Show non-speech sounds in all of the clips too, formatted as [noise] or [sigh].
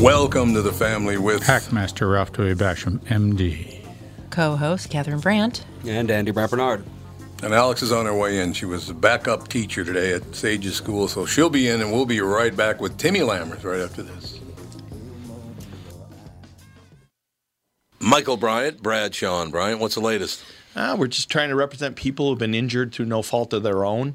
Welcome to the family with Hackmaster Ralph Toy Basham, MD. Co-host Catherine Brandt. And Andy Brant Bernard. And Alex is on her way in. She was a backup teacher today at Sage's school, so she'll be in, and we'll be right back with Timmy Lammers right after this. Michael Bryant, Bradshaw and Bryant, what's the latest? Uh, we're just trying to represent people who've been injured through no fault of their own.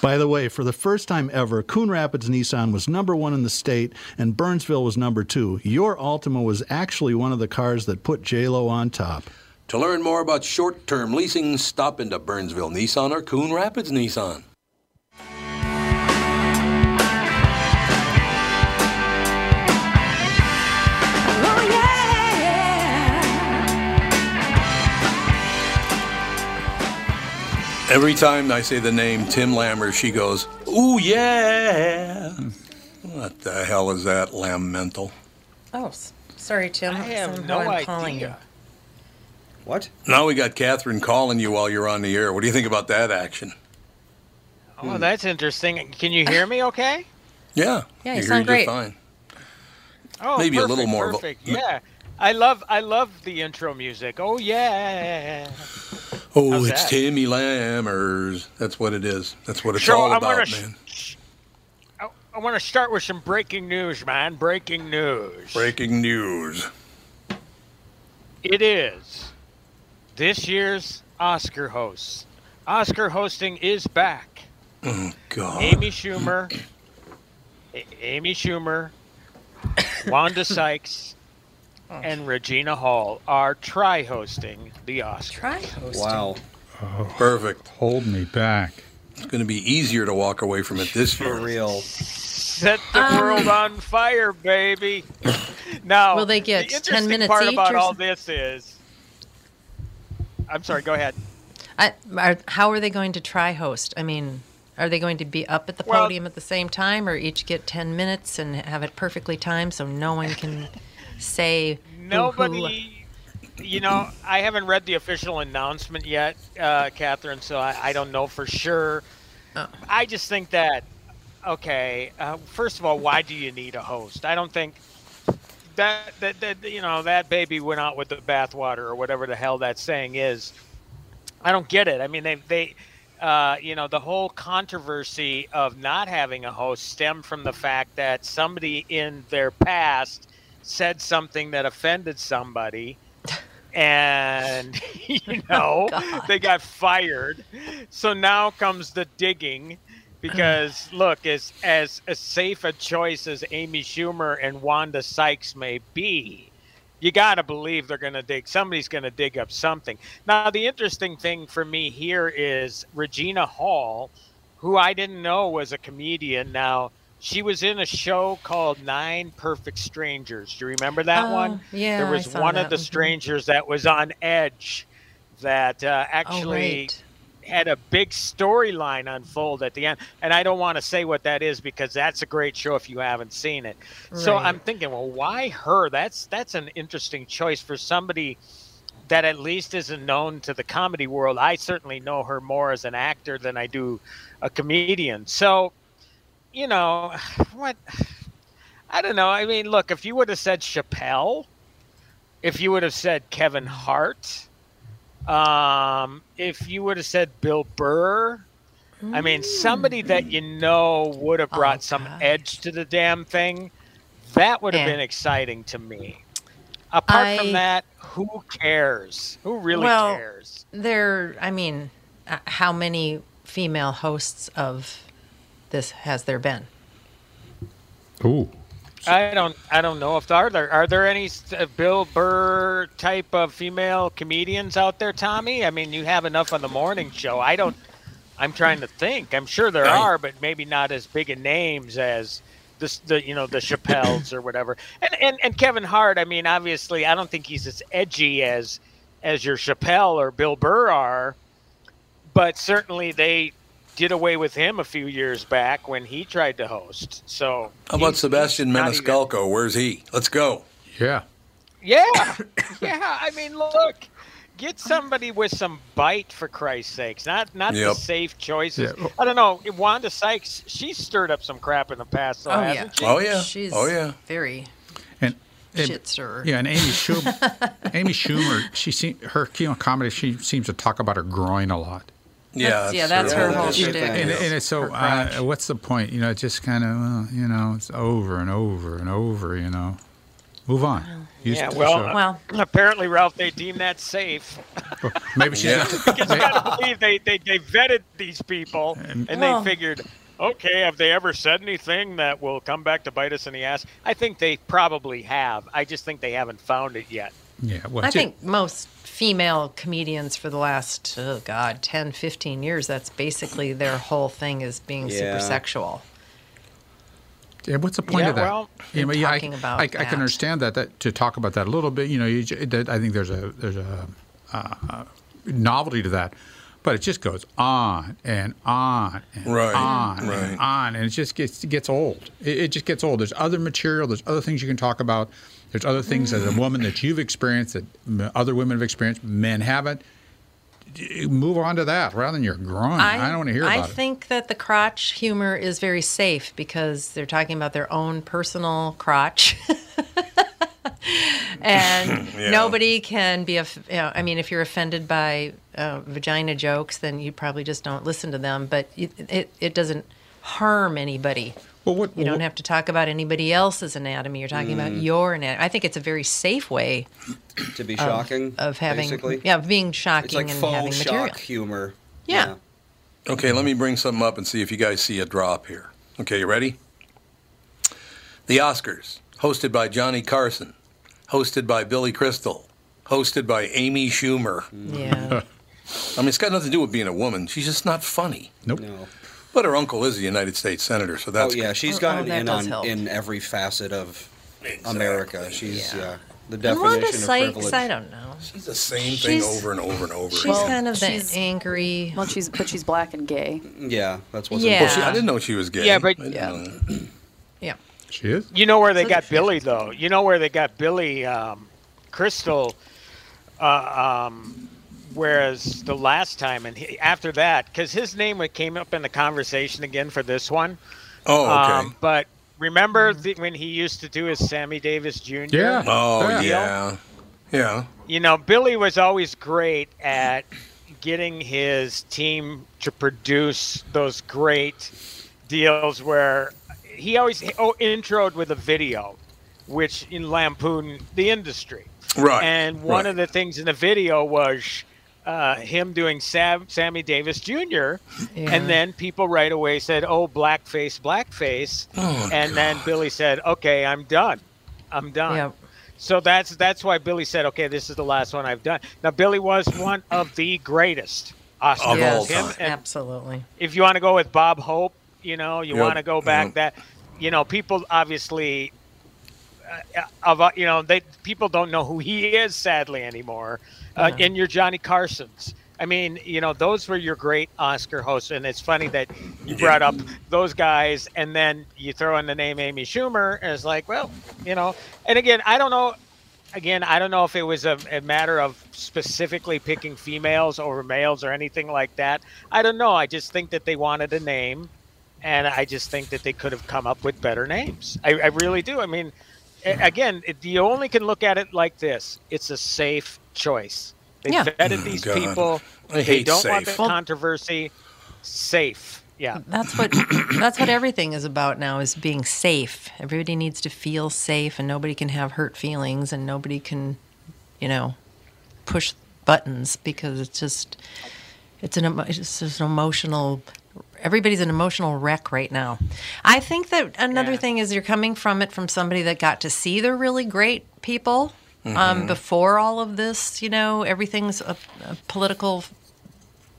By the way, for the first time ever, Coon Rapids Nissan was number one in the state and Burnsville was number two. Your Altima was actually one of the cars that put JLo on top. To learn more about short-term leasing, stop into Burnsville Nissan or Coon Rapids Nissan. Every time I say the name Tim Lammer, she goes, "Ooh yeah!" What the hell is that, lamental? Oh, sorry, Tim. I have no I'm calling idea. What? Now we got Catherine calling you while you're on the air. What do you think about that action? Oh, that's interesting. Can you hear me okay? [laughs] Yeah, Yeah, you hear sound just great. fine. Oh, Maybe a little more vo- Perfect. Hmm? Yeah. I love I love the intro music. Oh yeah. Oh, How's it's that? Timmy Lammers. That's what it is. That's what it's So all I'm about, sh- man. I, I want to start with some breaking news, man. Breaking news. Breaking news. It is this year's Oscar hosts. Oscar hosting is back. Oh God. Amy Schumer, A- Amy Schumer, Wanda [laughs] Sykes, and Regina Hall are tri-hosting the Oscars. Tri-hosting. Wow. Oh. Perfect. Hold me back. It's going to be easier to walk away from it this For real. Set the um, world on fire, baby. Now, Will they get the 10 interesting minutes part each about all this is, I'm sorry. Go ahead. I, are, how are they going to tri-host? I mean, are they going to be up at the Well- podium at the same time, or each get 10 minutes and have it perfectly timed so no one can say who- who- Nobody. You know, I haven't read the official announcement yet, uh, Catherine, so I, I don't know for sure. Oh. I just think that, okay, uh, first of all, why do you need a host? I don't think that, that, that you know, that baby went out with the bathwater or whatever the hell that saying is. I don't get it. I mean, they, they, uh, you know, the whole controversy of not having a host stemmed from the fact that somebody in their past said something that offended somebody [laughs] and [laughs] you oh, know God. they got fired. So now comes the digging because [sighs] look as as as safe a choice as amy schumer and wanda sykes may be you got to believe they're going to dig somebody's going to dig up something. Now the interesting thing for me here is regina hall who i didn't know was a comedian. Now She was in a show called Nine Perfect Strangers. Do you remember that Oh, one? yeah, There was one of the strangers that was on edge that uh, Oh, actually right. had a big storyline unfold at the end. And I don't want to say what that is because that's a great show if you haven't seen it. So I'm thinking, well, why her? That's that's an interesting choice for somebody that at least isn't known to the comedy world. I certainly know her more as an actor than I do a comedian. So, you know, [sighs] what I don't know. I mean, look, if you would have said Chappelle, if you would have said Kevin Hart, um, if you would have said Bill Burr, I mean, somebody that you know would have Oh, brought some edge to the damn thing, that would have Yeah. been exciting to me. Apart I- from that, who cares? Who really Well, cares? There, I mean, uh, how many female hosts of this has there been? Ooh. I don't. I don't know if there are there are there any uh, Bill Burr type of female comedians out there, Tommy. I mean, you have enough on the morning show. I don't. I'm trying to think. I'm sure there are, but maybe not as big a names as the the you know the Chappelles or whatever. And and and Kevin Hart. I mean, obviously, I don't think he's as edgy as as your Chappelle or Bill Burr are, but certainly they did away with him a few years back when he tried to host. So How about Sebastian he's not even- Maniscalco? Where's he? Let's go. Yeah. Yeah, [coughs] yeah. I mean, look, get somebody with some bite for Christ's sakes. Not not the safe choices. Yeah. I don't know. Wanda Sykes, she's stirred up some crap in the past, though, Oh, hasn't she? Oh yeah. She's oh yeah. very And, and- shit stirrer. Yeah, and Amy [laughs] Schumer, Amy Schumer, she seem, her you know, comedy, she seems to talk about her groin a lot. Yeah. That's- yeah, that's her Yeah, whole that's shtick. thing. And, and it's so, uh, what's the point? You know, it's just kind of, well, you know, it's over and over and over, you know. Move on. Used Yeah, well, show- [laughs] well, Apparently, Ralph, they deem that safe. maybe she's Yeah. just, [laughs] You gotta believe they, they, they vetted these people and Well- they figured, okay, have they ever said anything that will come back to bite us in the ass? I think they probably have. I just think they haven't found it yet. Yeah. Well, I ju- think most female comedians for the last, oh God, 10, 15 years, that's basically their whole thing is being Yeah. super sexual. Yeah, what's the point Yeah, of that? well, yeah, but yeah, I, talking about I, I can understand that, that. To talk about that a little bit, you know, you, that, I think there's a there's a uh, novelty to that, but it just goes on and on and Right, on right. and on, and it just gets it gets old. It, it just gets old. There's other material. There's other things you can talk about. There's other things as a woman that you've experienced that other women have experienced, men haven't. Move on to that rather than your groin. I, don't want to hear I about it. think that the crotch humor is very safe because they're talking about their own personal crotch. [laughs] and [coughs] Yeah. nobody can be, aff- you know, I mean, if you're offended by uh, vagina jokes, then you probably just don't listen to them. But it, it, it doesn't harm anybody. Well, what, You don't have to talk about anybody else's anatomy. You're talking about Mm. your anatomy. I think it's a very safe way to be shocking of having, basically. yeah, of being it's like and faux having shock material. humor. Yeah. Okay, let me bring something up and see if you guys see a drop here. Okay, you ready? The Oscars, hosted by Johnny Carson, hosted by Billy Crystal, hosted by Amy Schumer. Yeah. [laughs] I mean, it's got nothing to do with being a woman. She's just not funny. Nope. No. But her uncle is a United States senator, so Oh that's yeah, she's Oh, gotten that in on help. in every facet of America. She's Yeah. yeah, the definition Wanda of Sykes, privilege. I don't know. She's the same thing over and over and over. She's again. kind of the she's- angry. Well, she's but she's black and gay. Yeah, that's what's Yeah. Well, she, I didn't know she was gay. Yeah, but- Yeah. [clears throat] Yeah. She is. You know where they So got Billy though. You know where they got Billy um, Crystal. Uh, um, whereas the last time and he, after that, because his name came up in the conversation again for this one. Oh, okay. Um, but remember the, when he used to do his Sammy Davis Jr. Yeah. oh, Yeah. yeah. Yeah. You know, Billy was always great at getting his team to produce those great deals where he always oh, introed with a video, which in lampoon the industry. Right. And one right. of the things in the video was uh, him doing Sam, Sammy Davis Jr. Yeah. And then people right away said, "Oh, blackface, blackface," Oh, and then Billy said, "Okay, I'm done. I'm done." Yeah. So that's that's why Billy said, "Okay, this is the last one I've done." Now Billy was one of the greatest Oscar Of all yes. Him absolutely. if you want to go with Bob Hope, you know, you Yep, want to go back yep. that you know, people obviously, uh, of uh, you know, they people don't know who he is sadly anymore. Uh, And your Johnny Carson's. I mean, you know, those were your great Oscar hosts, and it's funny that you brought up those guys, and then you throw in the name Amy Schumer, and it's like, well, you know. And again, I don't know. Again, I don't know if it was a, a matter of specifically picking females over males or anything like that. I don't know. I just think that they wanted a name, and I just think that they could have come up with better names. I, I really do. I mean, again, it, you only can look at it like this: it's a safe choice. They Yeah. vetted oh, these God. people. I they hate don't want safe. the controversy. Safe, yeah. That's what that's what everything is about now is being safe. Everybody needs to feel safe and nobody can have hurt feelings and nobody can, you know, push buttons because it's just it's an it's just an emotional everybody's an emotional wreck right now. I think that another Yeah. thing is you're coming from it from somebody that got to see the really great people um, before all of this, you know, everything's a, a political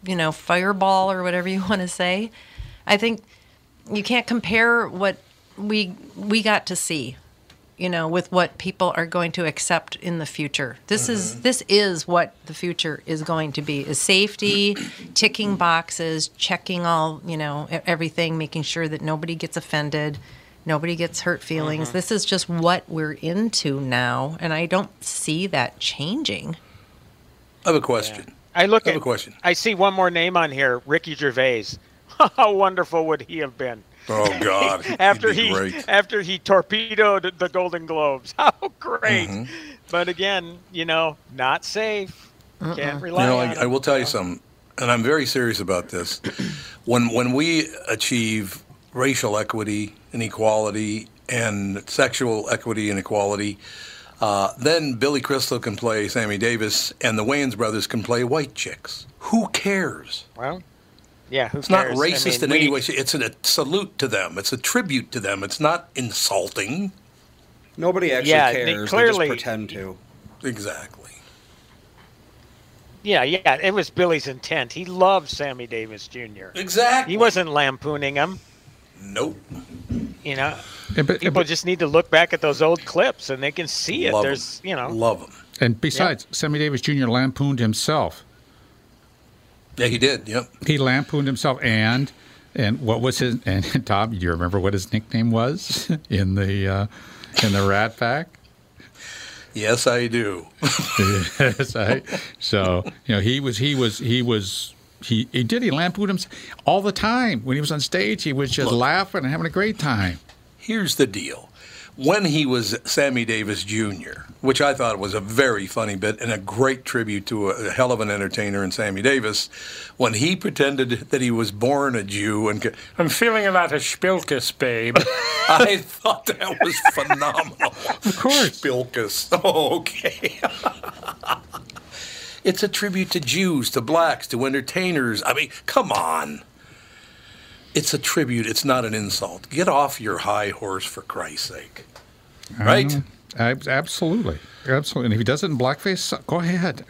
you know, fireball or whatever you [laughs] want to say. I think you can't compare what we we got to see, you know, with what people are going to accept in the future. This is mm-hmm. this is what the future is going to be: is safety, [clears throat] ticking boxes, checking all, you know, e- everything, making sure that nobody gets offended. Nobody gets hurt feelings. Mm-hmm. This is just what we're into now, and I don't see that changing. I have a question. I look I have at a question. I see one more name on here, Ricky Gervais. [laughs] How wonderful would he have been Oh [laughs] God! after He'd be he great. after he torpedoed the Golden Globes? [laughs] How great! Mm-hmm. But again, you know, not safe. Can't You know, on I, it. I will tell you something, and I'm very serious about this. [clears throat] When when we achieve racial equity and equality and sexual equity and equality, uh, then Billy Crystal can play Sammy Davis, and the Wayans brothers can play white chicks. Who cares? Well, yeah, who It's not cares? I racist mean, in any way. It's a salute to them. It's a tribute to them. It's not insulting. Nobody actually Yeah, they cares. clearly- they just pretend to. Exactly. Yeah, yeah, it was Billy's intent. He loved Sammy Davis Jr. Exactly. He wasn't lampooning him. Nope. You know, Yeah, but, people but- just need to look back at those old clips and they can see it. There's, There's, 'em. you know, Love them. and besides, Sammy Davis Jr. lampooned himself. Yeah, he did. Yep. He lampooned himself, and and what was his? [laughs] And Tom, do you remember what his nickname was [laughs] in the uh, in the Rat Pack? Yes, I do. [laughs] yes, I, so you know he was he was he was he, he did he lampooned him all the time when he was on stage. He was just Look. laughing and having a great time. Here's the deal. When he was Sammy Davis Jr., which I thought was a very funny bit and a great tribute to a, a hell of an entertainer in Sammy Davis, when he pretended that he was born a Jew and could, I'm feeling a lot of spilkus, babe. [laughs] I thought that was phenomenal. [laughs] Of course. Spilkus. [laughs] Oh, okay. it's a tribute to Jews, to blacks, to entertainers. I mean, come on. It's a tribute. It's not an insult. Get off your high horse for Christ's sake. Right? Ab- absolutely, absolutely. And if he does it in blackface, go ahead.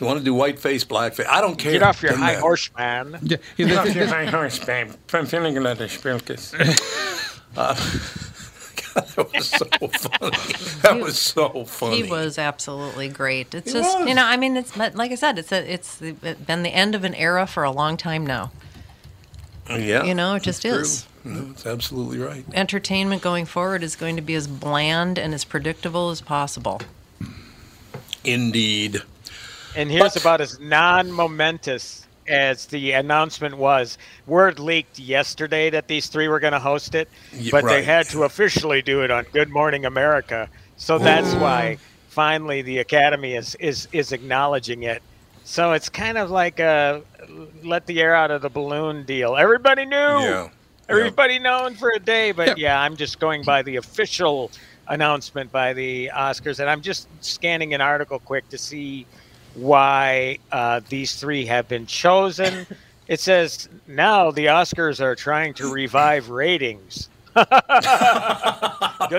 You want to do whiteface, blackface? I don't care. get off your Doesn't high matter. horse, man. Yeah, yeah, Get off your high horse, babe. I'm feeling a lot of spilkus. That was so [laughs] funny. That was so funny. He was absolutely great. It's He just was. you know, I mean, it's like I said, it's a, it's the- been the end of an era for a long time now. Yeah. You know, it just is. True. No, it's absolutely right. Entertainment going forward is going to be as bland and as predictable as possible. Indeed. And here's But- about as non-momentous as the announcement was. Word leaked yesterday that these three were going to host it, Yeah, but they had to officially do it on Good Morning America. So that's why finally the Academy is is is acknowledging it. So it's kind of like a let the air out of the balloon deal. Everybody knew. Yeah. Everybody known for a day, but Yeah. yeah, I'm just going by the official announcement by the Oscars, and I'm just scanning an article quick to see why uh, these three have been chosen. [laughs] It says now the Oscars are trying to revive ratings. [laughs] [laughs] Good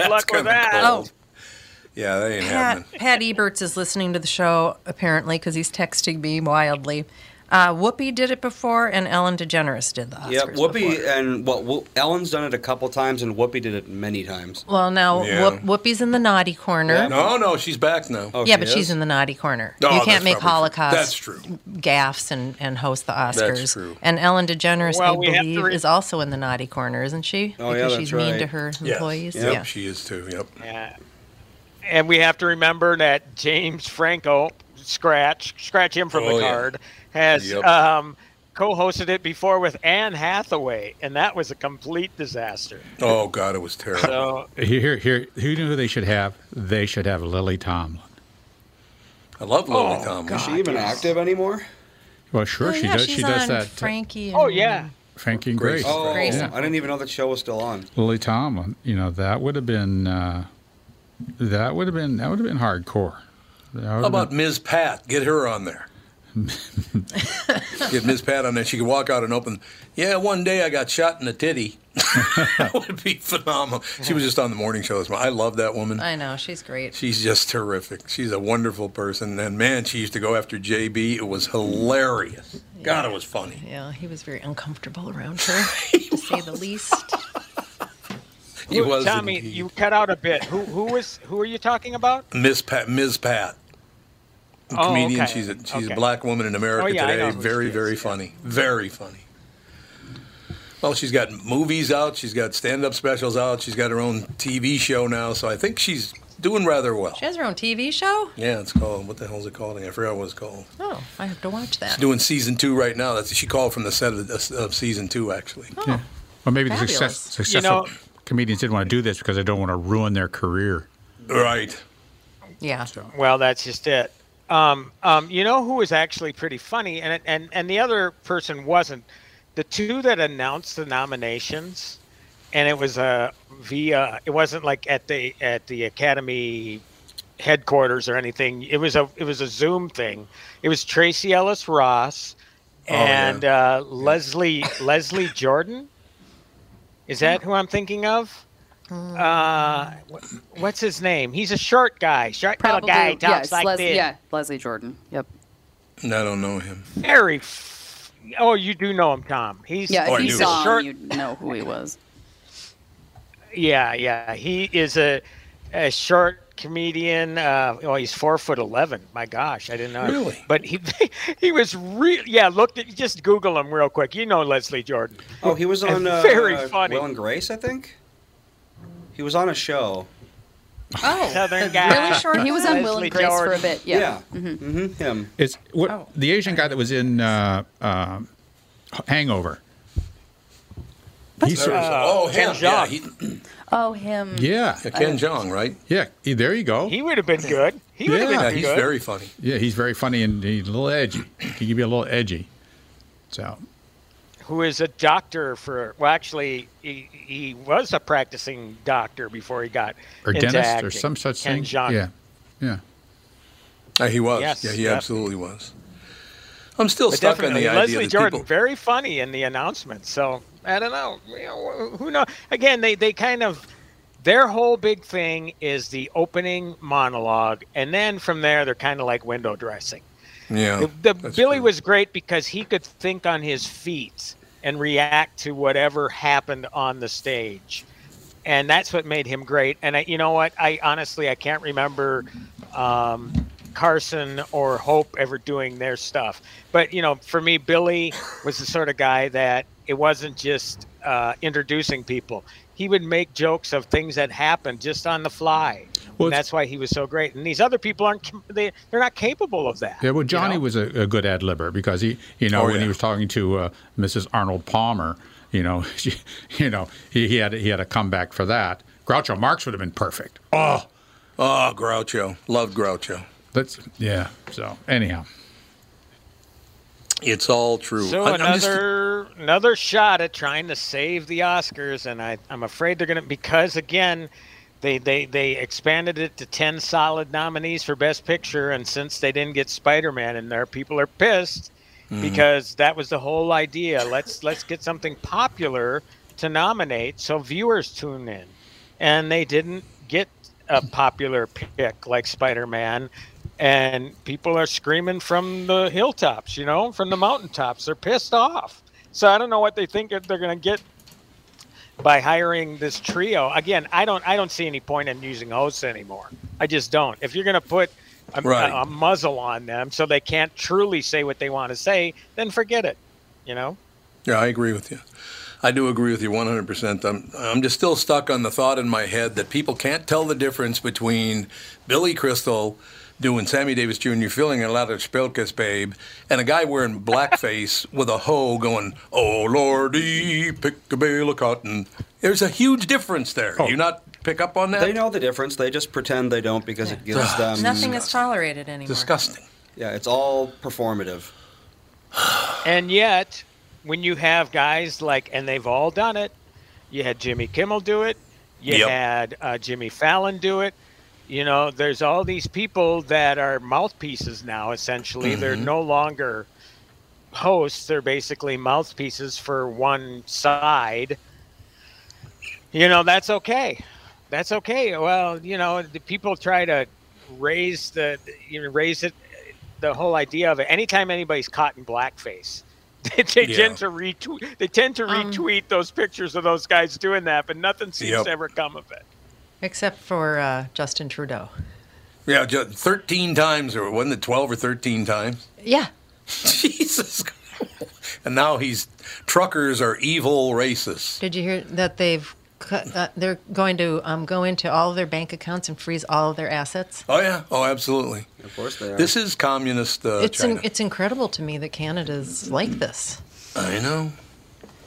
luck with that. cold. Yeah, that ain't Pat, happening. Pat Eberts is listening to the show apparently because he's texting me wildly. Uh, Whoopi did it before, and Ellen DeGeneres did the Oscars. Yeah, Whoopi before. and well, Who- Ellen's done it a couple times, and Whoopi did it many times. Well, now Yeah. Whoop, Whoopi's in the naughty corner. No, no, she's back now. Oh, yeah, she but is? she's in the naughty corner. Oh, you can't make probably true. Holocaust That's true. gaffes and, and host the Oscars. That's true. And Ellen DeGeneres, Well, I we believe, re- is also in the naughty corner, isn't she? Oh, yeah, because that's she's mean to right. her Yes. employees. Yep, Yeah. she is too. Yep. Yeah. And we have to remember that James Franco, scratch, scratch him from Oh, the yeah. card, has Yep. um, co-hosted it before with Anne Hathaway, and that was a complete disaster. Oh God, it was terrible. So Here, here, who knew who they should have? They should have Lily Tomlin. I love Lily Oh, Tomlin. Is she even active anymore? Well, sure, Oh, she yeah, does. She does that. uh, Frankie. Oh yeah. Frankie and Grace. Grace. Oh, Grace. I didn't even know that show was still on. Lily Tomlin. You know that would have been. Uh, that would have been. That would have been hardcore. How about been- Ms. Pat? Get her on there. [laughs] Get Ms. Pat on there. She could walk out and open. Yeah, one day I got shot in the titty. [laughs] that would be phenomenal. She was just on the morning show this morning. I love that woman. I know she's great. She's just terrific. She's a wonderful person. And man, she used to go after JB. It was hilarious. God, it was funny. Yeah, he was very uncomfortable around her, [laughs] to say the least. He was Tommy, indeed. you cut out a bit. Who who was who are you talking about? Miss Pat, Ms. Pat. A Oh, comedian. okay. She's a she's Okay. a black woman in America Oh, yeah, today. know Very is, very yeah. funny. Very funny. Well, she's got movies out. She's got stand-up specials out. She's got her own TV show now. So I think she's doing rather well. She has her own TV show. Yeah, it's called what the hell's it called? I forgot what it's called. Oh, I have to watch that. She's doing season two right now. That's she called from the set of, of season two actually. Oh. Yeah. Well, maybe the success, Fabulous. successful know- comedians didn't want to do this because they don't want to ruin their career. Right. Yeah. Well, that's just it. Um, um, you know who was actually pretty funny, and and and the other person wasn't. The two that announced the nominations, and it was uh, via. It wasn't like at the at the Academy headquarters or anything. It was a it was a Zoom thing. It was Tracee Ellis Ross yeah. and uh, Leslie Leslie Jordan. Is that who I'm thinking of? Uh, what's his name? He's a short guy, short little Probably, guy. yeah, Talks it's like Les- this. yeah, Leslie Jordan. Yep. I don't know him. Very. F- oh, you do know him, Tom. He's Yeah, if you saw short. him, you'd know who he was. Yeah, yeah. He is a, a short comedian. Uh, oh, he's four foot eleven. My gosh, I didn't know. Really? But he [laughs] he was real. Yeah, look. At, just Google him real quick. You know Leslie Jordan. Oh, he was on uh, Very uh, funny. Will and Grace, I think. He was on a show. Oh, [laughs] Southern the guy. really short. He was on Will and Grace for a bit. Yeah. Mm-hmm. Him. It's what Oh. the Asian guy that was in uh, uh, Hangover. He's, There was- Uh, oh, Ken him. Yeah, he, Oh, him. yeah, yeah, Ken Jeong, right? yeah. There you go. He would have been good. He would have been Yeah, good. he's very funny. Yeah, he's very funny and he's a little edgy. He can be a little edgy. So who is a doctor for well actually he, he was a practicing doctor before he got or into dentist acting. or some such Ken thing. Jeong. Yeah, yeah. Uh, he was. Yes, yeah, he yep. absolutely was. I'm still But stuck on the idea Leslie that Jordan people. very funny in the announcement so I don't know You know, who know again they they kind of their whole big thing is the opening monologue and then from there they're kind of like window dressing Yeah, The, the Billy true. was great because he could think on his feet and react to whatever happened on the stage, and that's what made him great. And I, you know what? I honestly I can't remember um, Carson or Hope ever doing their stuff, but you know, for me, Billy was the sort of guy that it wasn't just uh, introducing people. He would make jokes of things that happened just on the fly. Well, and that's why he was so great. And these other people aren't they they're not capable of that. Yeah, well, you Johnny know? was a, a good ad libber because he, you know, Oh, when he was talking to uh, Mrs. Arnold Palmer, you know, [laughs] she, you know, he, he had he had a comeback for that. Groucho Marx would have been perfect. Oh, Oh, Groucho. Loved Groucho. That's yeah. So anyhow, It's all true. So I- I'm just- another another shot at trying to save the Oscars, and I I'm afraid they're gonna because again, they they they expanded it to ten solid nominees for Best Picture, and since they didn't get Spider Man in there, people are pissed Mm-hmm. because that was the whole idea. Let's let's get something popular to nominate so viewers tune in, and they didn't get a popular pick like Spider Man. And people are screaming from the hilltops, you know, from the mountaintops. They're pissed off. So I don't know what they think they're going to get by hiring this trio. Again, I don't I don't see any point in using hosts anymore. I just don't. If you're going to put a, Right. a, a muzzle on them so they can't truly say what they want to say, then forget it. You know. Yeah, I agree with you. I do agree with you 100%. I'm, I'm just still stuck on the thought in my head that people can't tell the difference between Billy Crystal doing Sammy Davis Jr. feeling a lot of Spilkes, babe, and a guy wearing blackface [laughs] with a hoe going, Oh, Lordy, pick a bale of cotton. There's a huge difference there. Oh. You not pick up on that? They know the difference. They just pretend they don't because it gives them Nothing is tolerated anymore. Disgusting. Yeah, it's all performative. [sighs] And yet, when you have guys like, and they've all done it, you had Jimmy Kimmel do it, you Yep. had uh, Jimmy Fallon do it. You know, there's all these people that are mouthpieces now, essentially. They're no longer hosts, they're basically mouthpieces for one side. You know, that's okay. That's okay. Well, you know, the people try to raise the, you know, raise it, the whole idea of it. Anytime anybody's caught in blackface, [laughs] they, they Yeah. tend to retweet. They tend to Um, retweet those pictures of those guys doing that, but nothing seems Yep. to ever come of it. Except for uh, Justin Trudeau. Yeah, ju- 13 times, or wasn't it 12 or 13 times? Yeah. [laughs] Jesus. and now he's, truckers are evil racists. Did you hear that they've cut, uh, they're going to um, go into all of their bank accounts and freeze all of their assets? Oh, yeah. Oh, absolutely. Of course they are. This is communist uh, it's China. in, it's incredible to me that Canada's like this. I know.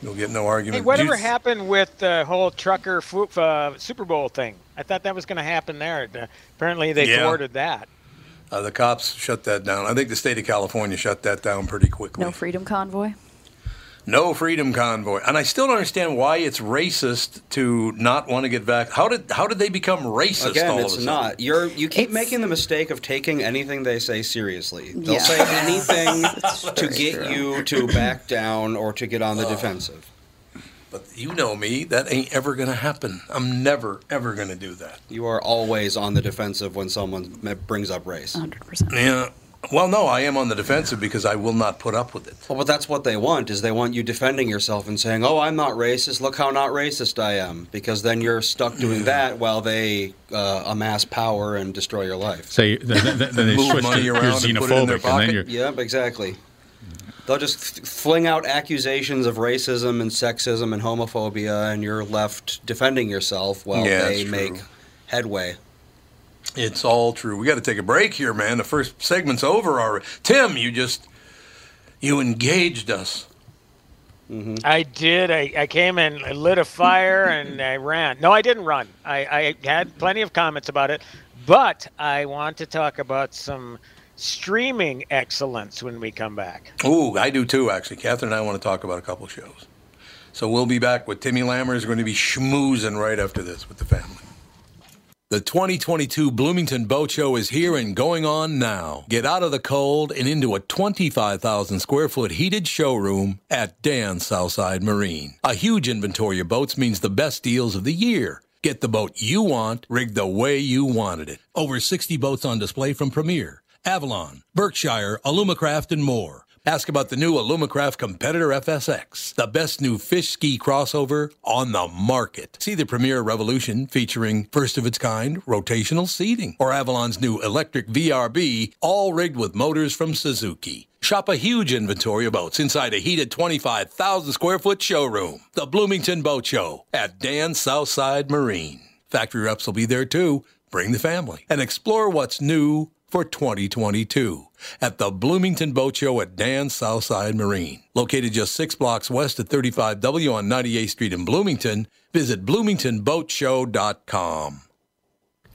You'll get no argument. Hey, whatever You- happened with the whole trucker fu- uh, Super Bowl thing? I thought that was going to happen there. Apparently, they Yeah. thwarted that. Uh, the cops shut that down. I think the state of California shut that down pretty quickly. No freedom convoy. No freedom convoy, and I still don't understand why it's racist to not want to get back. How did how did they become racist? Again, all it's of a sudden? not. You're you keep It's- making the mistake of taking anything they say seriously. They'll Yeah. say anything [laughs] to get true. you to back down or to get on the defensive. But you know me, that ain't ever going to happen. I'm never ever going to do that. You are always on the defensive when someone brings up race. 100%. Yeah. Well, no, I am on the defensive because I will not put up with it. Well, but that's what they want is they want you defending yourself and saying, "Oh, I'm not racist. Look how not racist I am." Because then you're stuck doing that while they uh, amass power and destroy your life. Say then, then, then they Move switch to money you're around and put it in their xenophobic, and pocket? then you're Yep, exactly. They'll just th- fling out accusations of racism and sexism and homophobia, and you're left defending yourself while Yeah, they make headway. It's all true. We got to take a break here, man. The first segment's over already. Tim, you just you engaged us. Mm-hmm. I did. I, I came and I lit a fire, and I ran. No, I didn't run. I, I had plenty of comments about it, but I want to talk about some streaming excellence when we come back. Ooh, I do too, actually. Catherine and I want to talk about a couple shows. So we'll be back with Timmy Lammer is going to be schmoozing right after this with the family. The 2022 Bloomington Boat Show is here and going on now. Get out of the cold and into a 25,000 square foot heated showroom at Dan Southside Marine. A huge inventory of boats means the best deals of the year. Get the boat you want, rigged the way you wanted it. Over 60 boats on display from Premier, Avalon, Berkshire, Alumacraft, and more. Ask about the new Alumacraft Competitor FSX, the best new fish ski crossover on the market. See the Premier Revolution featuring first of its kind rotational seating, or Avalon's new electric VRB, all rigged with motors from Suzuki. Shop a huge inventory of boats inside a heated 25,000 square foot showroom. The Bloomington Boat Show at Dan Southside Marine. Factory reps will be there too. Bring the family and explore what's new for 2022 at the Bloomington Boat Show at Dan Southside Marine. Located just six blocks west of 35W on 98th Street in Bloomington, visit bloomingtonboatshow.com.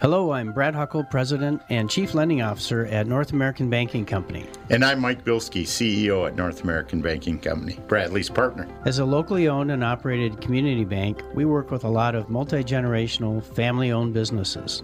Hello, I'm Brad Huckle, President and Chief Lending Officer at North American Banking Company. And I'm Mike Bilski, CEO at North American Banking Company, Bradley's partner. As a locally owned and operated community bank, we work with a lot of multi generational, family owned businesses.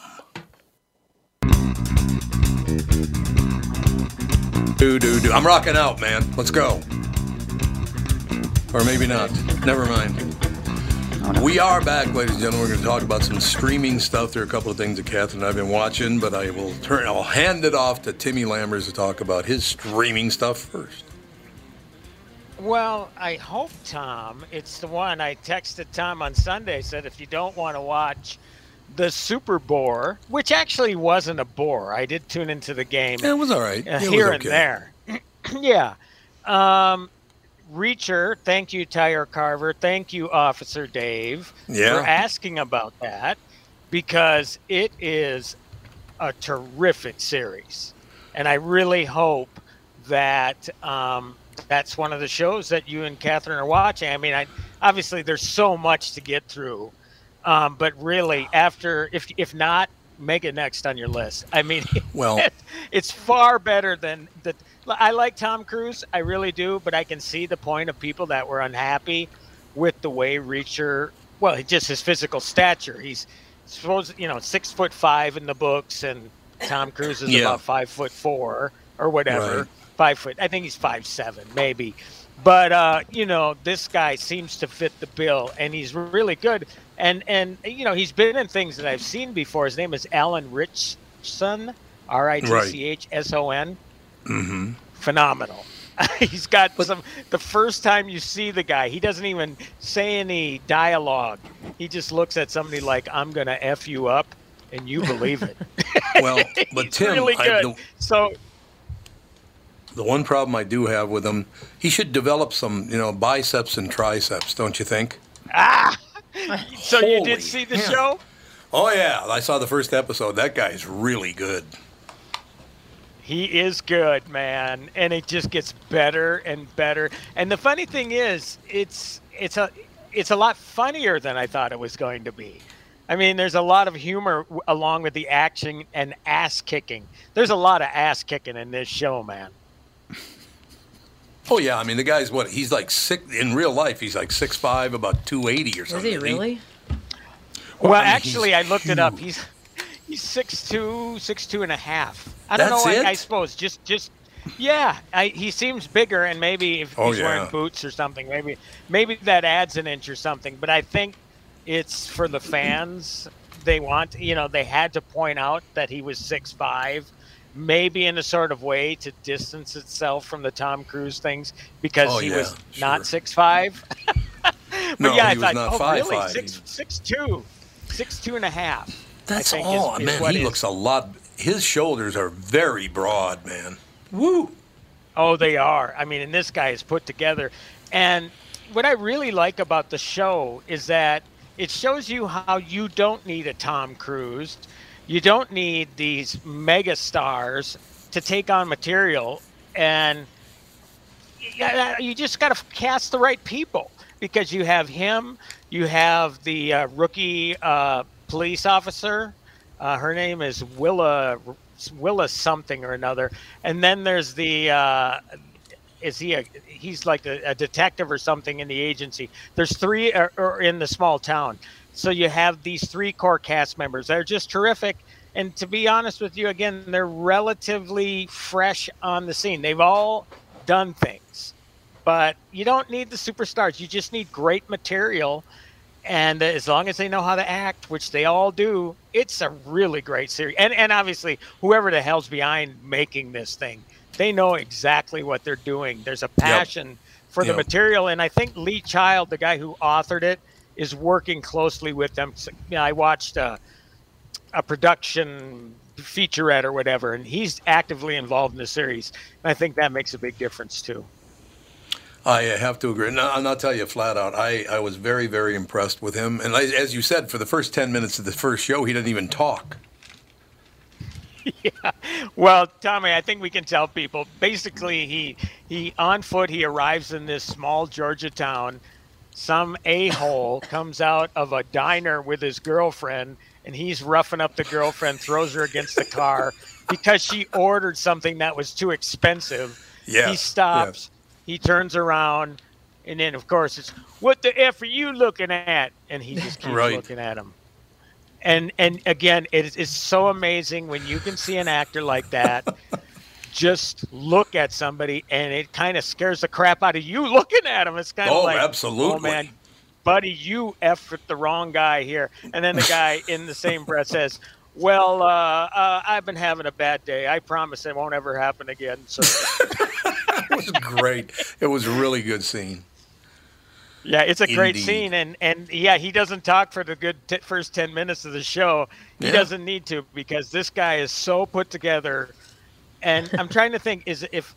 Do, do, do. I'm rocking out, man. Let's go. Or maybe not. Never mind. We are back, ladies and gentlemen. We're going to talk about some streaming stuff. There are a couple of things that Catherine and I've been watching, but I will turn. I'll hand it off to Timmy Lammers to talk about his streaming stuff first. Well, I hope, Tom, it's the one I texted Tom on Sunday. Said if you don't want to watch the Super Bore, which actually wasn't a bore, I did tune into the game. Yeah, it was all right. uh, here okay. and there. [clears throat] yeah. Um, Reacher, thank you, Tyre Carver. Thank you, Officer Dave, Yeah. for asking about that because it is a terrific series. And I really hope that um, that's one of the shows that you and Catherine are watching. I mean, I, obviously, there's so much to get through. Um, but really, after, if, if not, make it next on your list. I mean, [laughs] Well- it's far better than the. I like Tom Cruise, I really do, but I can see the point of people that were unhappy with the way Reacher. Well, just his physical stature. He's supposed, you know, six foot five in the books, and Tom Cruise is Yeah. about five foot four or whatever. Right. Five foot. I think he's five seven, maybe. But uh, you know, this guy seems to fit the bill, and he's really good. And and you know, he's been in things that I've seen before. His name is Alan Ritchson, R I T C H S O N. Mm-hmm. Phenomenal. [laughs] he's got some. The first time you see the guy, he doesn't even say any dialogue. He just looks at somebody like, "I'm gonna f you up," and you believe it. [laughs] Well, but [laughs] Tim, really I- good. the- so The one problem I do have with him, he should develop some, you know, biceps and triceps, don't you think? ah, [laughs] so you did see the hell. show? Oh yeah, I saw the first episode. That guy's really good. He is good, man, and it just gets better and better. And the funny thing is, it's it's a it's a lot funnier than I thought it was going to be. I mean, there's a lot of humor along with the action and ass kicking. There's a lot of ass kicking in this show, man. Oh yeah, I mean the guy's what? He's like six in real life. He's like six five, about two eighty or something. Is he really? Well, I mean, actually, I he's looked it up. He's he's six two, six two and a half. I don't That's know. it? I, I suppose just just yeah. I, he seems bigger, and maybe if Oh, he's wearing boots or something, maybe maybe that adds an inch or something. But I think it's for the fans. They want you know they had to point out that he was six five. Maybe in a sort of way to distance itself from the Tom Cruise things because Oh, he yeah, was sure. not six five. [laughs] but No, yeah, I he was thought, not oh, five really? five. Six six two, six two and a half. That's all, is- is man. what He is- looks a lot. His shoulders are very broad, man. Woo. Oh, they are. I mean, and this guy is put together. And what I really like about the show is that it shows you how you don't need a Tom Cruise. You don't need these mega stars to take on material. And you just got to cast the right people because you have him, you have the uh, rookie uh, police officer. Uh, her name is Willa Willa something or another, and then there's the uh, is he a he's like a, a detective or something in the agency. There's three or, or in the small town, so you have these three core cast members. They're just terrific. And to be honest with you, again, they're relatively fresh on the scene. They've all done things, but you don't need the superstars. You just need great material. And as long as they know how to act, which they all do, it's a really great series. And and obviously, whoever the hell's behind making this thing, they know exactly what they're doing. There's a passion for the material, and I think Lee Child, the guy who authored it, is working closely with them. So, you know, I watched uh, a production featurette or whatever, and he's actively involved in the series. And I think that makes a big difference too. I uh, have to agree. I'll not tell you flat out. I, I was very, very impressed with him. And I, as you said, for the first 10 minutes of the first show, he didn't even talk. [laughs] Yeah. Well, Tommy, I think we can tell people. Basically, he he on foot. He arrives in this small Georgia town. Some a hole comes out of a diner with his girlfriend, and he's roughing up the girlfriend, throws her against the car because she ordered something that was too expensive. Yes, He stops. He turns around, and then of course it's what the f are you looking at? And he just keeps Right. looking at him and and again it's so amazing when you can see an actor like that just look at somebody and it kind of scares the crap out of you [laughs] looking at him it's kind of Oh, like oh absolutely. man buddy you effed the wrong guy here and then the [laughs] guy in the same breath says well uh, uh, i've been having a bad day i promise it won't ever happen again so [laughs] It was great. it was a really good scene. Yeah, it's a great scene, and and yeah, he doesn't talk for the good t- first ten minutes of the show. He Yeah. doesn't need to because this guy is so put together. And I'm trying to think: is if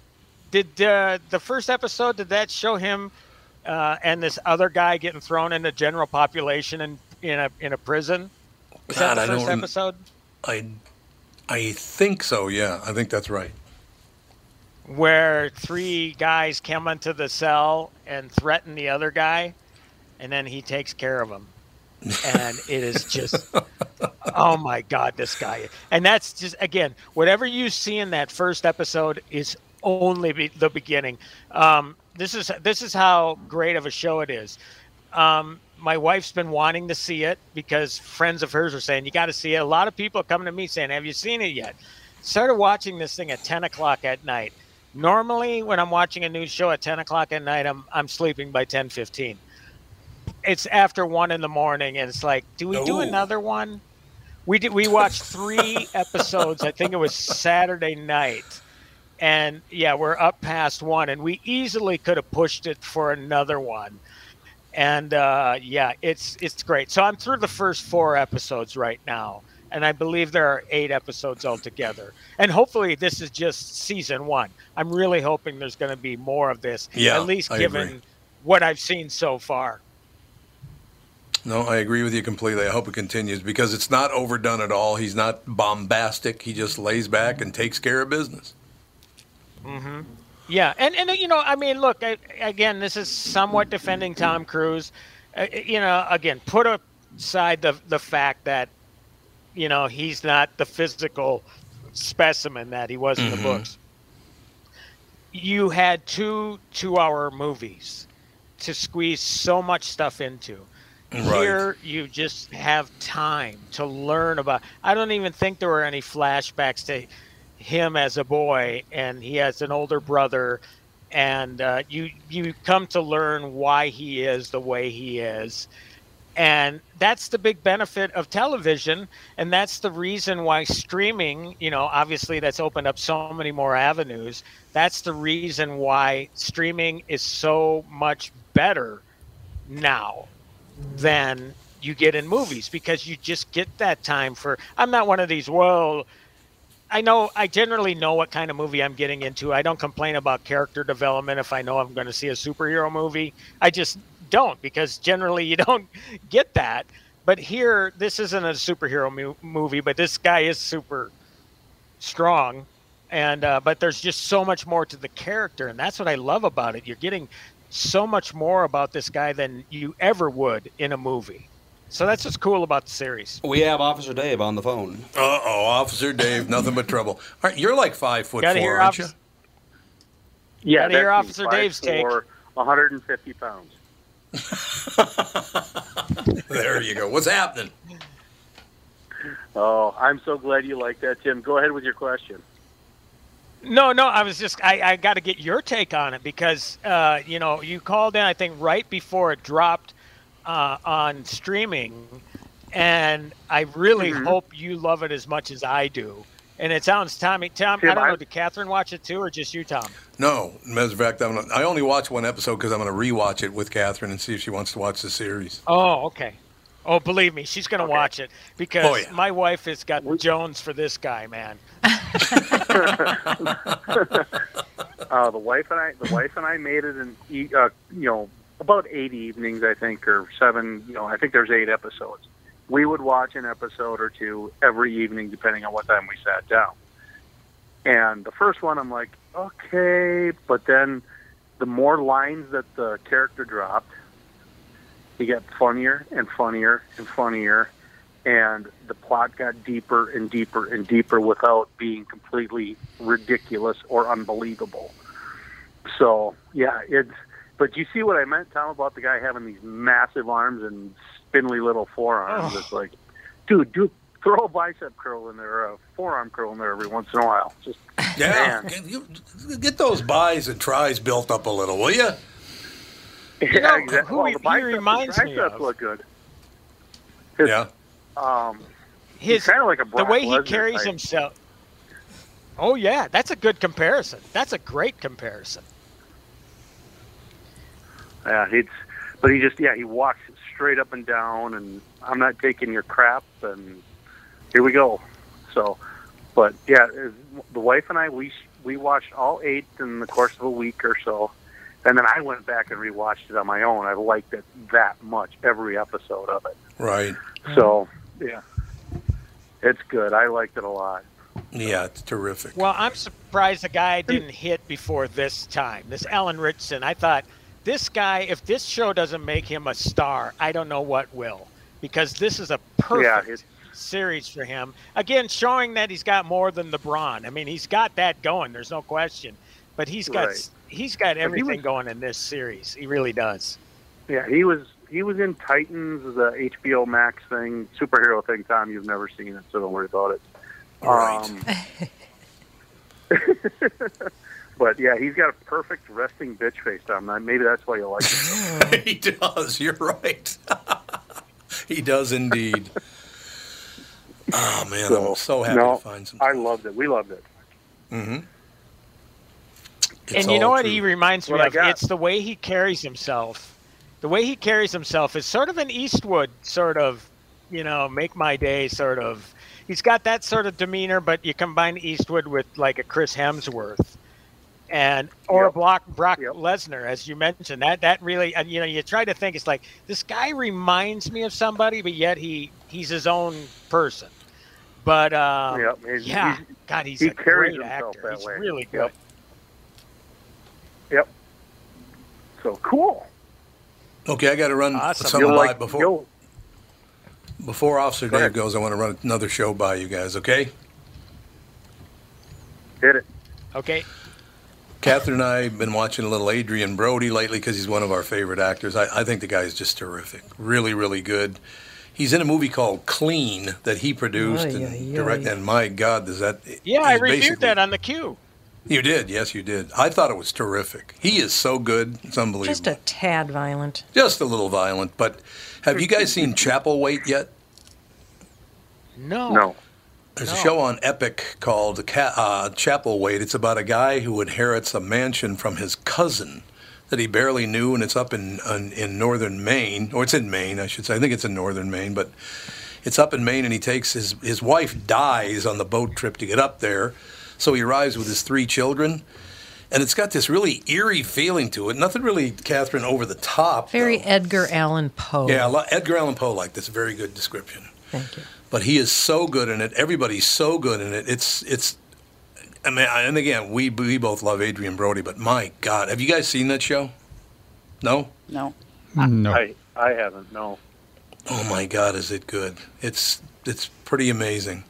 did uh, the first episode did that show him uh, and this other guy getting thrown in the general population and in a in a prison? Was God, that the first don't- episode? I, I think so, yeah. I think that's right. where three guys come into the cell and threaten the other guy, and then he takes care of them. And it is just, [laughs] oh my God, this guy. And that's just, again, whatever you see in that first episode is only be the beginning. Um, this is this is how great of a show it is. Um, my wife's been wanting to see it because friends of hers are saying you got to see it. A lot of people are coming to me saying, "Have you seen it yet?" Started watching this thing at 10 o'clock at night. Normally, when I'm watching a new show at 10 o'clock at night, I'm I'm sleeping by 10:15. It's after one in the morning, and it's like, do we do Oh. another one? We did. We watched three [laughs] episodes. I think it was Saturday night, and yeah, we're up past one, and we easily could have pushed it for another one. And uh, yeah, it's it's great. So I'm through the first four episodes right now, and I believe there are eight episodes altogether. And hopefully, this is just season one. I'm really hoping there's going to be more of this. Yeah, at least I given agree. what I've seen so far. No, I agree with you completely. I hope it continues because it's not overdone at all. He's not bombastic. He just lays back and takes care of business. Mm-hmm. Yeah, and and you know, I mean, look, I, again, this is somewhat defending Tom Cruise. Uh, you know, again, put aside the the fact that you know he's not the physical specimen that he was in the Mhm. books. You had two two-hour movies to squeeze so much stuff into. Right. Here, you just have time to learn about. I don't even think there were any flashbacks to him as a boy, and he has an older brother, and uh, you you come to learn why he is the way he is, and that's the big benefit of television, and that's the reason why streaming. You know, obviously, that's opened up so many more avenues. That's the reason why streaming is so much better now than you get in movies because you just get that time for I'm not one of these well I know I generally know what kind of movie I'm getting into. I don't complain about character development if I know I'm going to see a superhero movie. I just don't because generally you [laughs] don't get that. But here this isn't a superhero movie, but this guy is super strong and uh, but there's just so much more to the character and that's what I love about it. You're getting so much more about this guy than you ever would in a movie. So that's what's cool about the series. We have Officer Dave on the phone. Uh oh, Officer Dave, nothing but trouble. All right, you're like five foot Gotta four, aren't you? Yeah, Gotta hear that's me, Officer five, Dave's take. four, 150 pounds. [laughs] There you go. What's happening? Oh, I'm so glad you like that, Tim. Go ahead with your question. No, no, I was just I, I got to get your take on it because uh, you know you called in I think right before it dropped uh, on streaming, and I really Mhm. hope you love it as much as I do. And it sounds Tommy Tom. Tim, I don't I- know. Did Catherine watch it too, or just you, Tom? No, as a fact, I'm, I only watch one episode because I'm going to rewatch it with Catherine and see if she wants to watch the series. Oh, okay. Oh, believe me, she's going to watch it because Oh, yeah. my wife has got Jones for this guy, man. [laughs] Uh, the wife and I, the wife and I made it in, e- uh, you know, about eight evenings, I think, or seven. You know, I think there's eight episodes. We would watch an episode or two every evening, depending on what time we sat down. And the first one, I'm like, okay, but then the more lines that the character dropped, he got funnier and funnier and funnier, and the plot got deeper and deeper and deeper without being completely ridiculous or unbelievable. So yeah, it's. But you see what I meant, Tom, about the guy having these massive arms and spindly little forearms. Oh. It's like, dude, do throw a bicep curl in there, a forearm curl in there every once in a while. Just Yeah, get, you- get those buys and tries built up a little, will you? You know, yeah, exactly. who Well, he- the he reminds the me triceps of? look good. Yeah. Um, His kind of like a the Brock way he carries type. himself. Oh yeah, that's a good comparison. That's a great comparison. Yeah, he's but he just yeah he walks straight up and down, and I'm not taking your crap, and here we go. So, but yeah, the wife and I we we watched all eight in the course of a week or so, and then I went back and rewatched it on my own. I liked it that much, every episode of it. Right. So mm-hmm. yeah, it's good. I liked it a lot. Yeah, it's terrific. Well, I'm surprised the guy didn't hit before this time. This Alan Ritchson, I thought this guy, if this show doesn't make him a star, I don't know what will, because this is a perfect it's- series for him. Again, showing that he's got more than the brawn. I mean, he's got that going. There's no question. But he's got Right. He's got he everything was- going in this series. He really does. Yeah, he was he was in Titans, the HBO Max thing, superhero thing. Tom, you've never seen it, so don't worry about it. Right. Um, [laughs] but yeah, he's got a perfect resting bitch face, Tom. Maybe that's why you like it. [laughs] he does. You're right. [laughs] he does indeed. Oh man, I'm so happy no, to find some. I loved it. We loved it. Mm-hmm. And you know what he reminds me I of? It's the way he carries himself. The way he carries himself is sort of an Eastwood sort of, you know, make my day sort of. He's got that sort of demeanor, but you combine Eastwood with like a Chris Hemsworth, and or a Yep. Brock Brock Lesnar, as you mentioned. That that really, you know, you try to think it's like this guy reminds me of somebody, but yet he he's his own person. But um, Yep, he's- yeah, he's- God, he's he a carries great actor. that He's way. really good. Yep. Yep. So cool. Okay, I got to run Awesome. something You'll by like- before you'll- before Officer Go Dave ahead. goes. I want to run another show by you guys. Okay. Hit it. Okay. Catherine and I have been watching a little Adrien Brody lately because he's one of our favorite actors. I, I think the guy is just terrific. Really, really good. He's in a movie called Clean that he produced Ay, and ay, directed. ay. And my God, does that? Yeah, I he's reviewed that on the queue. You did, yes, you did. I thought it was terrific. He is so good; it's unbelievable. Just a tad violent. Just a little violent, but have you guys seen Chapelwaite yet? No. No. There's a show on Epix called uh, Chapelwaite. It's about a guy who inherits a mansion from his cousin that he barely knew, and it's up in, in in northern Maine, or it's in Maine, I should say. I think it's in northern Maine, but it's up in Maine, and he takes his his wife dies on the boat trip to get up there, so he arrives with his three children. And it's got this really eerie feeling to it. Nothing really, Catherine, over the top. Very Edgar Allan Poe. Yeah, lot- Edgar Allan Poe like this. Very good description. Thank you. But he is so good in it. Everybody's so good in it. It's it's. I mean, and again, we we both love Adrien Brody, but my God, have you guys seen that show? No. No. No. I I haven't. No. Oh my God, is it good? It's it's pretty amazing.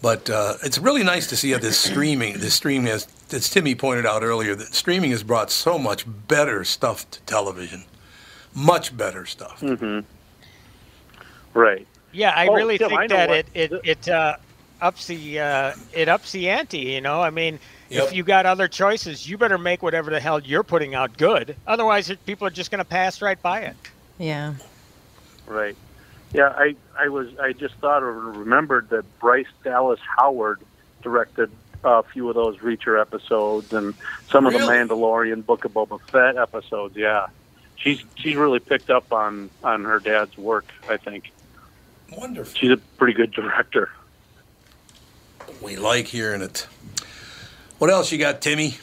But uh, it's really nice to see how this streaming this stream has as Timmy pointed out earlier, that streaming has brought so much better stuff to television, much better stuff. Mm-hmm. Right. Yeah, I Oh, really Tim, think I that what- it it it uh, ups the uh, it ups the ante. You know, I mean, Yep. if you got other choices, you better make whatever the hell you're putting out good. Otherwise, people are just going to pass right by it. Yeah. Right. Yeah, I I was I just thought or remembered that Bryce Dallas Howard directed a few of those Reacher episodes and some of the Mandalorian Book of Boba Fett episodes. Yeah, she's she's really picked up on on her dad's work. I think Wonderful. she's a pretty good director. We like hearing it. What else you got, Timmy?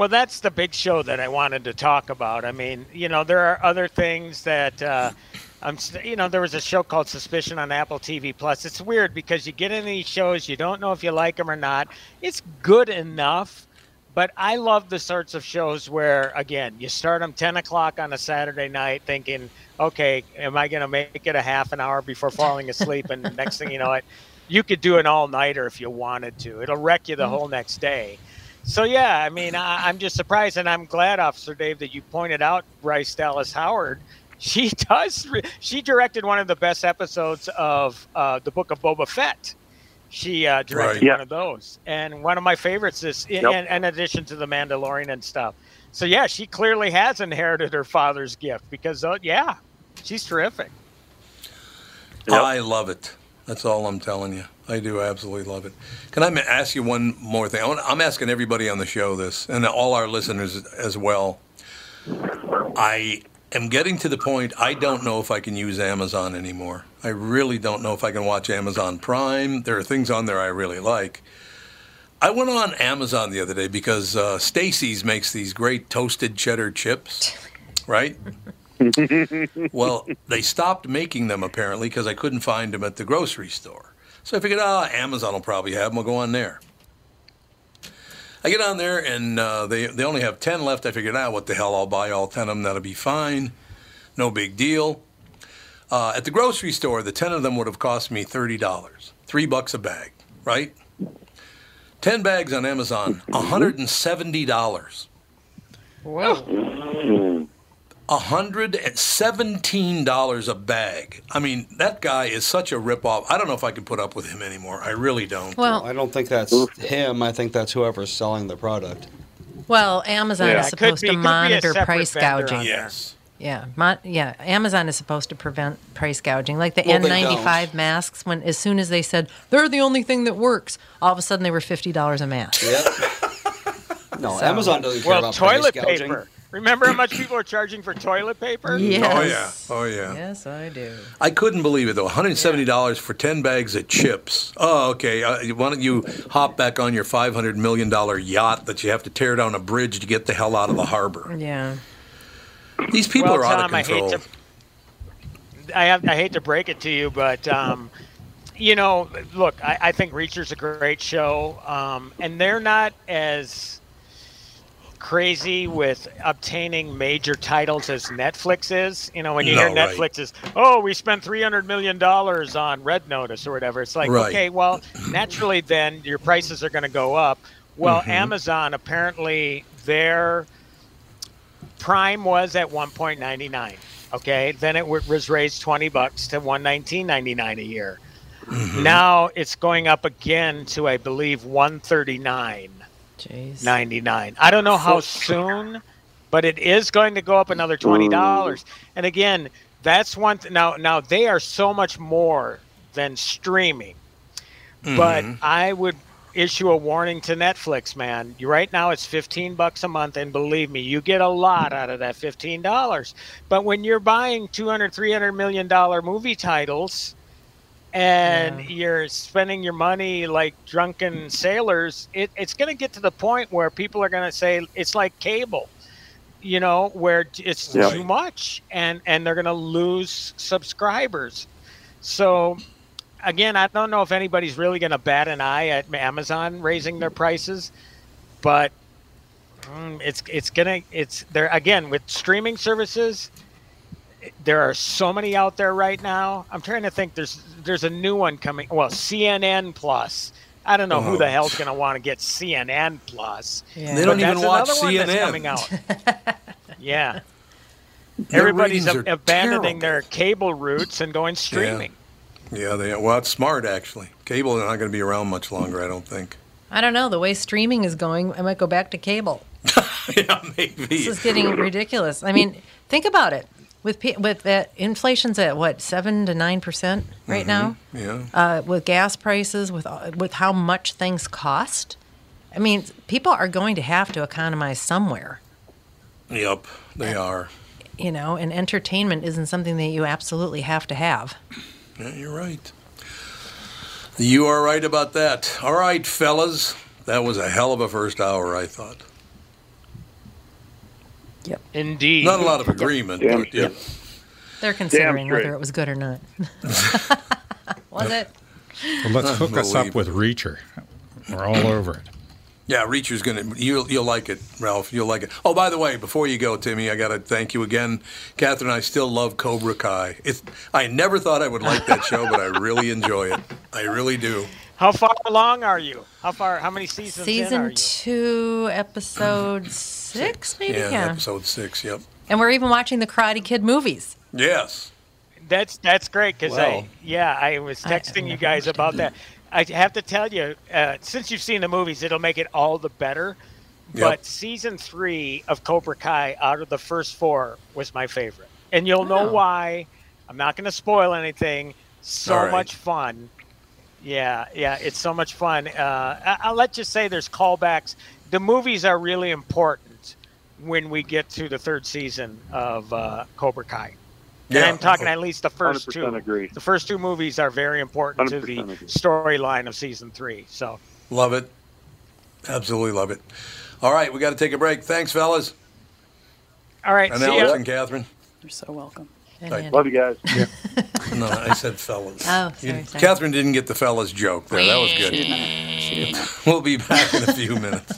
Well, that's the big show that I wanted to talk about. I mean, you know, there are other things that uh, I'm. st- You know, there was a show called Suspicion on Apple TV Plus. It's weird because you get in these shows, you don't know if you like them or not. It's good enough, but I love the sorts of shows where, again, you start them 10 o'clock on a Saturday night, thinking, okay, am I going to make it a half an hour before falling asleep? And next thing you know, it, you could do an all nighter if you wanted to. It'll wreck you the whole next day. So yeah, I mean, I, I'm just surprised, and I'm glad, Officer Dave, that you pointed out Bryce Dallas Howard. [laughs] She does. re- She directed one of the best episodes of uh, the Book of Boba Fett. She uh, directed Right. Yeah. one of those, and one of my favorites is in, Yep. in, in addition to the Mandalorian and stuff. So yeah, she clearly has inherited her father's gift because uh, yeah, she's terrific. Yep. I love it. That's all I'm telling you. I do absolutely love it. Can I ask you one more thing? I'm asking everybody on the show this, and all our listeners as well. I am getting to the point I don't know if I can use Amazon anymore. I really don't know if I can watch Amazon Prime. There are things on there I really like. I went on Amazon the other day because uh, Stacy's makes these great toasted cheddar chips, right? [laughs] well, they stopped making them apparently because I couldn't find them at the grocery store. So I figured, ah, Amazon will probably have them. We'll go on there. I get on there and uh, they they only have ten left. I figured, ah, what the hell? I'll buy all ten of them. That'll be fine. No big deal. Uh, at the grocery store, the ten of them would have cost me thirty dollars, three bucks a bag, right? Ten bags on Amazon, hundred and seventy dollars. Whoa. Hundred and seventeen dollars a bag. I mean, that guy is such a ripoff. I don't know if I can put up with him anymore. I really don't. Well, I don't think that's him. I think that's whoever's selling the product. well, Amazon Yeah. is supposed be- to could be a monitor price gouging. yes. Yeah, mon- yeah. Amazon is supposed to prevent price gouging, like the Well, N95 don't. masks. When as soon as they said they're the only thing that works, all of a sudden they were fifty dollars a mask. Yep. [laughs] No, So- Amazon doesn't care Well, about toilet price gouging. paper. Remember how much people are charging for toilet paper? Yes. Oh yeah. Oh yeah. Yes, I do. I couldn't believe it though. One hundred seventy dollars for ten bags of chips. Oh, okay. Uh, why don't you hop back on your five hundred million dollar yacht that you have to tear down a bridge to get the hell out of the harbor? Yeah. These people well, are out of control. I hate to, I, have, I hate to break it to you, but um, you know, look, I, I think Reacher's a great show, um, and they're not as crazy with obtaining major titles as Netflix is. You know, when you No, hear right. Netflix is, oh, we spent three hundred million dollars on Red Notice or whatever. It's like, Right. okay, well, naturally, then your prices are going to go up. Well, Mm-hmm. Amazon apparently their Prime was at 1.99. Okay, then it w- was raised 20 bucks to 119.99 a year. Mm-hmm. Now it's going up again to I believe 139.99. Jeez. I don't know how soon, but it is going to go up another twenty dollars. And again, that's one. Th- now, now they are so much more than streaming. But mm-hmm. I would issue a warning to Netflix, man. Right now it's 15 bucks a month and believe me, you get a lot out of that $15. But when you're buying 200, 300 million dollar movie titles and Yeah. you're spending your money like drunken sailors, it, it's going to get to the point where people are going to say it's like cable. You know, where it's Yeah. too much and and they're going to lose subscribers. So again, I don't know if anybody's really going to bat an eye at Amazon raising their prices, but mm, it's it's gonna it's there again with streaming services. There are so many out there right now. I'm trying to think. There's there's a new one coming. Well, CNN Plus I don't know who Oh. the hell's going to want to get CNN Plus. Yeah. They don't But even watch another that's CNN. coming out. [laughs] yeah. Their Everybody's ratings are abandoning terrible. their cable routes and going streaming. Yeah, they well, it's smart actually. Cable is not going to be around much longer, I don't think. I don't know. The way streaming is going, I might go back to cable. [laughs] yeah, maybe. This is getting ridiculous. I mean, think about it. With with that inflation's at what seven to nine percent right now. Yeah. Uh, with gas prices, with with how much things cost, I mean, people are going to have to economize somewhere. Yep, they are. You know, and entertainment isn't something that you absolutely have to have. Yeah, you're right. You are right about that. All right, fellas. That was a hell of a first hour, I thought. Indeed. Not a lot of agreement, Damn but yeah. They're considering whether it was good or not. [laughs] was it? Well, let's hook us up with Reacher. We're all [clears throat] over it. Yeah, Reacher's gonna you'll you'll like it, Ralph. You'll like it. Oh, by the way, before you go, Timmy, I gotta thank you again, Catherine. I still love Cobra Kai. It's I never thought I would like that show, but I really enjoy it. I really do. How far along are you? How far? How many seasons in are Season you? two, episode six, maybe. Yeah, Yeah. episode six. Yep. And we're even watching the Karate Kid movies. Yes. That's that's great because Well. I yeah I was texting you guys about that. I have to tell you, uh, since you've seen the movies, it'll make it all the better. Yep. But season three of Cobra Kai, out of the first four, was my favorite, and you'll know Oh. why. I'm not going to spoil anything. So All right. much fun. Yeah, yeah, it's so much fun. Uh, I- I'll let you say there's callbacks. The movies are really important when we get to the third season of uh, Cobra Kai. And Yeah. I'm talking at least the first 100% two. agree. The first two movies are very important to the storyline of season three. So Love it. Absolutely love it. All right, we got to take a break. Thanks, fellas. all right, And see Alex ya. and Catherine. You're so welcome. And Right. Love you guys. [laughs] No, I said fellas. Oh, You- sorry, sorry. Catherine didn't get the fellas joke there. That was She did good. not. She did not. We'll be back in a few minutes.